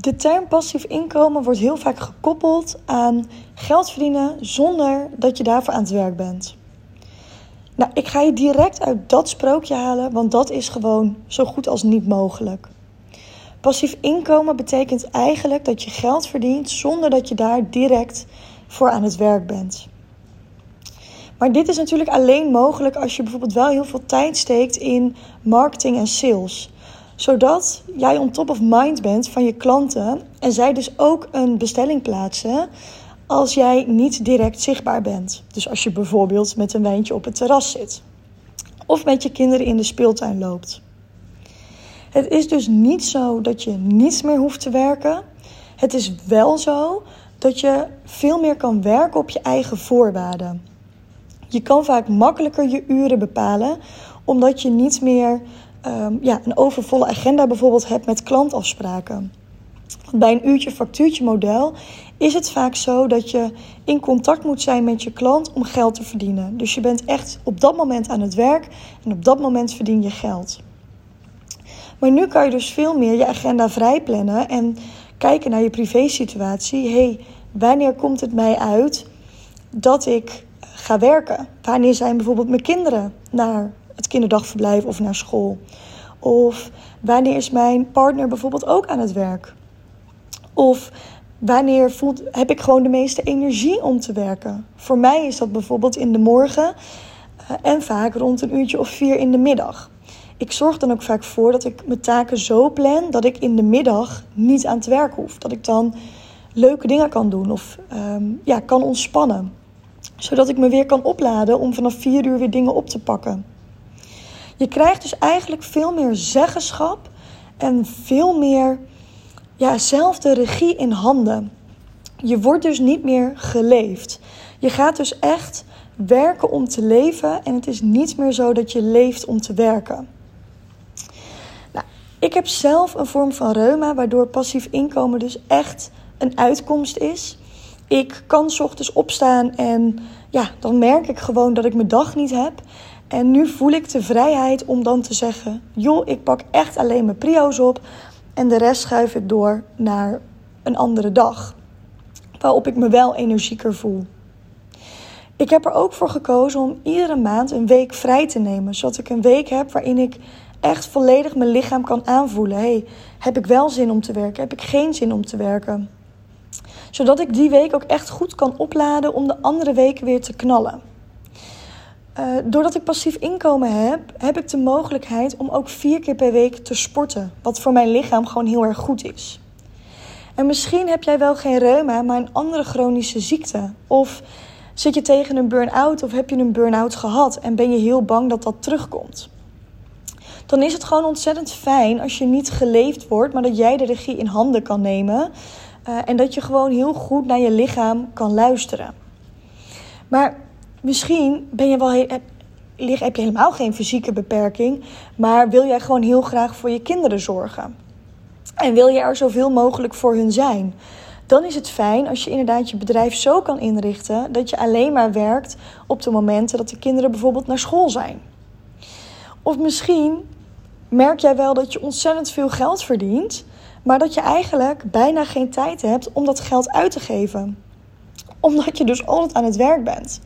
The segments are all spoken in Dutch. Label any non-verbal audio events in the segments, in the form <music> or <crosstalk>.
De term passief inkomen wordt heel vaak gekoppeld aan geld verdienen zonder dat je daarvoor aan het werk bent. Nou, ik ga je direct uit dat sprookje halen, want dat is gewoon zo goed als niet mogelijk. Passief inkomen betekent eigenlijk dat je geld verdient zonder dat je daar direct voor aan het werk bent. Maar dit is natuurlijk alleen mogelijk als je bijvoorbeeld wel heel veel tijd steekt in marketing en sales. Zodat jij on top of mind bent van je klanten en zij dus ook een bestelling plaatsen als jij niet direct zichtbaar bent. Dus als je bijvoorbeeld met een wijntje op het terras zit of met je kinderen in de speeltuin loopt. Het is dus niet zo dat je niets meer hoeft te werken. Het is wel zo dat je veel meer kan werken op je eigen voorwaarden. Je kan vaak makkelijker je uren bepalen, omdat je niet meer um, ja, een overvolle agenda bijvoorbeeld hebt met klantafspraken. Want bij een uurtje factuurtje model is het vaak zo dat je in contact moet zijn met je klant om geld te verdienen. Dus je bent echt op dat moment aan het werk en op dat moment verdien je geld. Maar nu kan je dus veel meer je agenda vrij plannen en kijken naar je privésituatie. hey, wanneer komt het mij uit dat ik ga werken? Wanneer zijn bijvoorbeeld mijn kinderen naar het kinderdagverblijf of naar school? Of wanneer is mijn partner bijvoorbeeld ook aan het werk? Of wanneer voelt, heb ik gewoon de meeste energie om te werken? Voor mij is dat bijvoorbeeld in de morgen eh, en vaak rond een uurtje of vier in de middag. Ik zorg dan ook vaak voor dat ik mijn taken zo plan dat ik in de middag niet aan het werk hoef. Dat ik dan leuke dingen kan doen of ehm, ja, kan ontspannen. Zodat ik me weer kan opladen om vanaf vier uur weer dingen op te pakken. Je krijgt dus eigenlijk veel meer zeggenschap en veel meer ja, zelf de regie in handen. Je wordt dus niet meer geleefd. Je gaat dus echt werken om te leven en het is niet meer zo dat je leeft om te werken. Nou, ik heb zelf een vorm van reuma waardoor passief inkomen dus echt een uitkomst is. Ik kan ochtends opstaan en ja, dan merk ik gewoon dat ik mijn dag niet heb. En nu voel ik de vrijheid om dan te zeggen: joh, ik pak echt alleen mijn prio's op en de rest schuif ik door naar een andere dag. Waarop ik me wel energieker voel. Ik heb er ook voor gekozen om iedere maand een week vrij te nemen. Zodat ik een week heb waarin ik echt volledig mijn lichaam kan aanvoelen. Hey, heb ik wel zin om te werken? Heb ik geen zin om te werken? Zodat ik die week ook echt goed kan opladen om de andere weken weer te knallen. Uh, doordat ik passief inkomen heb, heb ik de mogelijkheid om ook vier keer per week te sporten. Wat voor mijn lichaam gewoon heel erg goed is. En misschien heb jij wel geen reuma, maar een andere chronische ziekte. Of zit je tegen een burn-out of heb je een burn-out gehad en ben je heel bang dat dat terugkomt. Dan is het gewoon ontzettend fijn als je niet geleefd wordt, maar dat jij de regie in handen kan nemen. Uh, en dat je gewoon heel goed naar je lichaam kan luisteren. Maar misschien ben je wel heb, heb je helemaal geen fysieke beperking, maar wil jij gewoon heel graag voor je kinderen zorgen. En wil je er zoveel mogelijk voor hun zijn. Dan is het fijn als je inderdaad je bedrijf zo kan inrichten dat je alleen maar werkt op de momenten dat de kinderen bijvoorbeeld naar school zijn. Of misschien merk jij wel dat je ontzettend veel geld verdient, maar dat je eigenlijk bijna geen tijd hebt om dat geld uit te geven. Omdat je dus altijd aan het werk bent.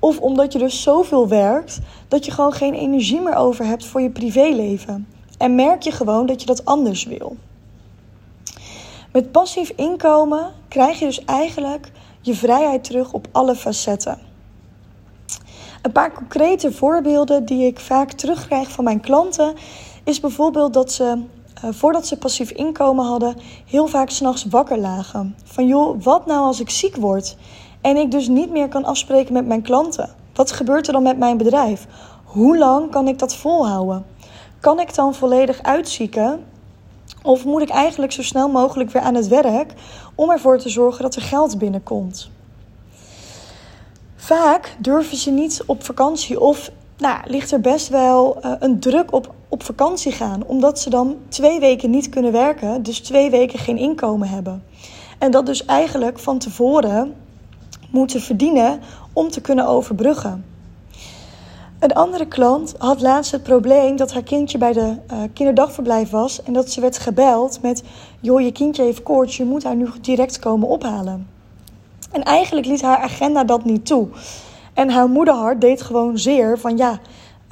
Of omdat je dus zoveel werkt dat je gewoon geen energie meer over hebt voor je privéleven. En merk je gewoon dat je dat anders wil. Met passief inkomen krijg je dus eigenlijk je vrijheid terug op alle facetten. Een paar concrete voorbeelden die ik vaak terugkrijg van mijn klanten is bijvoorbeeld dat ze uh, voordat ze passief inkomen hadden heel vaak s'nachts wakker lagen. Van joh, wat nou als ik ziek word en ik dus niet meer kan afspreken met mijn klanten? Wat gebeurt er dan met mijn bedrijf? Hoe lang kan ik dat volhouden? Kan ik dan volledig uitzieken? Of moet ik eigenlijk zo snel mogelijk weer aan het werk om ervoor te zorgen dat er geld binnenkomt? Vaak durven ze niet op vakantie of nou, ligt er best wel uh, een druk op op vakantie gaan, omdat ze dan twee weken niet kunnen werken, dus twee weken geen inkomen hebben. En dat dus eigenlijk van tevoren moeten verdienen om te kunnen overbruggen. Een andere klant had laatst het probleem dat haar kindje bij de uh, kinderdagverblijf was en dat ze werd gebeld met: Joh, je kindje heeft koorts, je moet haar nu direct komen ophalen. En eigenlijk liet haar agenda dat niet toe. En haar moederhart deed gewoon zeer van: Ja,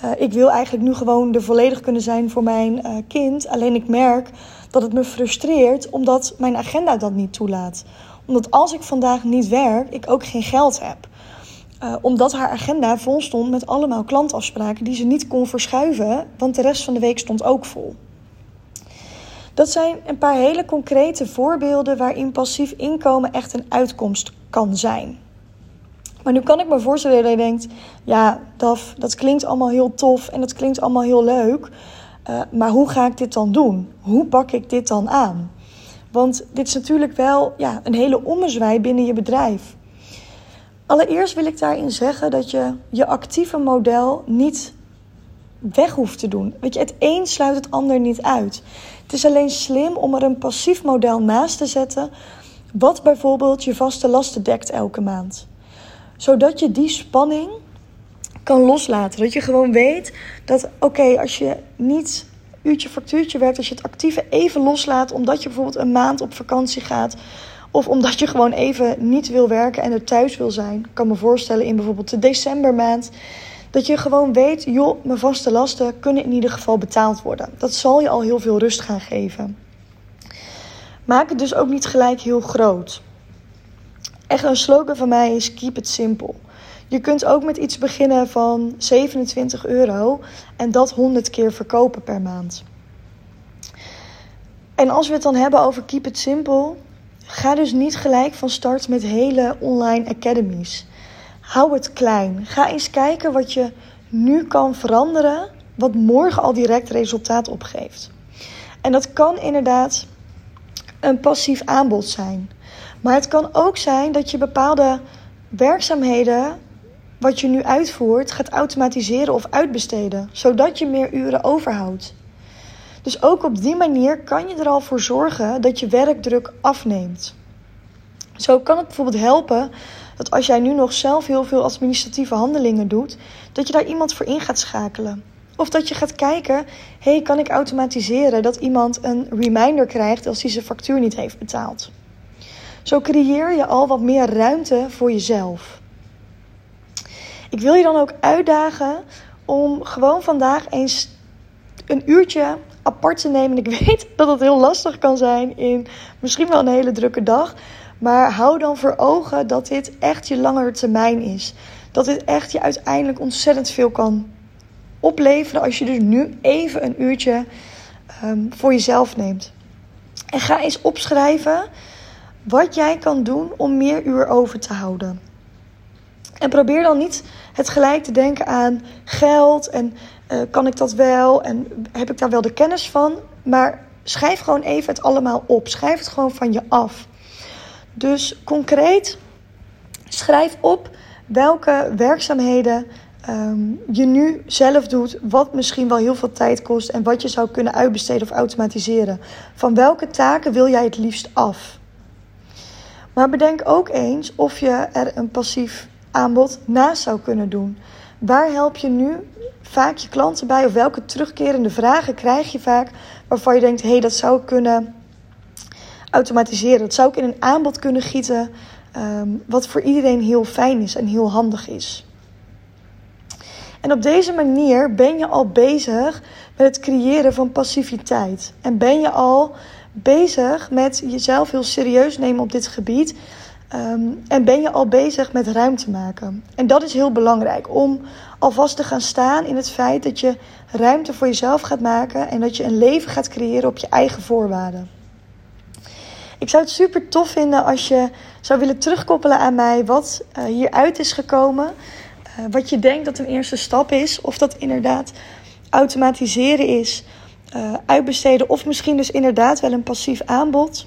uh, ik wil eigenlijk nu gewoon er volledig kunnen zijn voor mijn uh, kind. Alleen ik merk dat het me frustreert omdat mijn agenda dat niet toelaat. Omdat als ik vandaag niet werk, ik ook geen geld heb. Uh, omdat haar agenda vol stond met allemaal klantafspraken die ze niet kon verschuiven, want de rest van de week stond ook vol. Dat zijn een paar hele concrete voorbeelden waarin passief inkomen echt een uitkomst kan zijn. Maar nu kan ik me voorstellen dat je denkt: ja, Daf, dat klinkt allemaal heel tof en dat klinkt allemaal heel leuk. Uh, maar hoe ga ik dit dan doen? Hoe pak ik dit dan aan? Want dit is natuurlijk wel ja, een hele ommezwaai binnen je bedrijf. Allereerst wil ik daarin zeggen dat je je actieve model niet weg hoeft te doen. Weet je, het een sluit het ander niet uit. Het is alleen slim om er een passief model naast te zetten, wat bijvoorbeeld je vaste lasten dekt elke maand. Zodat je die spanning kan loslaten. Dat je gewoon weet dat, oké, als je niet uurtje factuurtje werkt, als je het actieve even loslaat, omdat je bijvoorbeeld een maand op vakantie gaat of omdat je gewoon even niet wil werken en er thuis wil zijn. Ik kan me voorstellen in bijvoorbeeld de decembermaand. Dat je gewoon weet, joh, mijn vaste lasten kunnen in ieder geval betaald worden. Dat zal je al heel veel rust gaan geven. Maak het dus ook niet gelijk heel groot. Echt een slogan van mij is keep it simple. Je kunt ook met iets beginnen van 27 euro en dat 100 keer verkopen per maand. En als we het dan hebben over keep it simple, Ga dus niet gelijk van start met hele online academies. Hou het klein. Ga eens kijken wat je nu kan veranderen, wat morgen al direct resultaat opgeeft. En dat kan inderdaad een passief aanbod zijn. Maar het kan ook zijn dat je bepaalde werkzaamheden wat je nu uitvoert gaat automatiseren of uitbesteden, zodat je meer uren overhoudt. Dus ook op die manier kan je er al voor zorgen dat je werkdruk afneemt. Zo kan het bijvoorbeeld helpen dat als jij nu nog zelf heel veel administratieve handelingen doet, dat je daar iemand voor in gaat schakelen. Of dat je gaat kijken, hey, kan ik automatiseren dat iemand een reminder krijgt als hij zijn factuur niet heeft betaald. Zo creëer je al wat meer ruimte voor jezelf. Ik wil je dan ook uitdagen om gewoon vandaag eens een uurtje apart te nemen. Ik <laughs> weet dat het heel lastig kan zijn in misschien wel een hele drukke dag. Maar hou dan voor ogen dat dit echt je langere termijn is. Dat dit echt je uiteindelijk ontzettend veel kan opleveren als je dus nu even een uurtje um, voor jezelf neemt. En ga eens opschrijven wat jij kan doen om meer uur over te houden. En probeer dan niet het gelijk te denken aan geld en uh, kan ik dat wel en heb ik daar wel de kennis van. Maar schrijf gewoon even het allemaal op. Schrijf het gewoon van je af. Dus concreet, schrijf op welke werkzaamheden um, je nu zelf doet, wat misschien wel heel veel tijd kost en wat je zou kunnen uitbesteden of automatiseren. Van welke taken wil jij het liefst af? Maar bedenk ook eens of je er een passief aanbod naast zou kunnen doen. Waar help je nu vaak je klanten bij? Of welke terugkerende vragen krijg je vaak waarvan je denkt: hé, hey, dat zou ik kunnen automatiseren. Dat zou ik in een aanbod kunnen gieten, ehm, wat voor iedereen heel fijn is en heel handig is. En op deze manier ben je al bezig met het creëren van passiviteit. En ben je al bezig met jezelf heel serieus nemen op dit gebied. Ehm, en ben je al bezig met ruimte maken. En dat is heel belangrijk om alvast te gaan staan in het feit dat je ruimte voor jezelf gaat maken en dat je een leven gaat creëren op je eigen voorwaarden. Ik zou het super tof vinden als je zou willen terugkoppelen aan mij wat uh, hieruit is gekomen. Uh, wat je denkt dat een eerste stap is. Of dat inderdaad automatiseren is, uh, uitbesteden. Of misschien dus inderdaad wel een passief aanbod.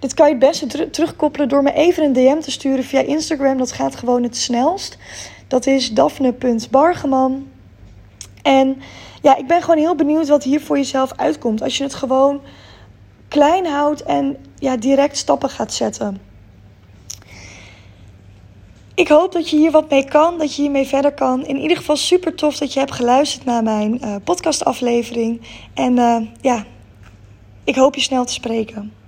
Dit kan je het beste terugkoppelen door me even een DM te sturen via Instagram. Dat gaat gewoon het snelst. Dat is daphne.bargeman. En ja, ik ben gewoon heel benieuwd wat hier voor jezelf uitkomt. Als je het gewoon klein houdt en ja, direct stappen gaat zetten. ik hoop dat je hier wat mee kan, dat je hiermee verder kan. In ieder geval super tof dat je hebt geluisterd naar mijn uh, podcastaflevering. En uh, ja, ik hoop je snel te spreken.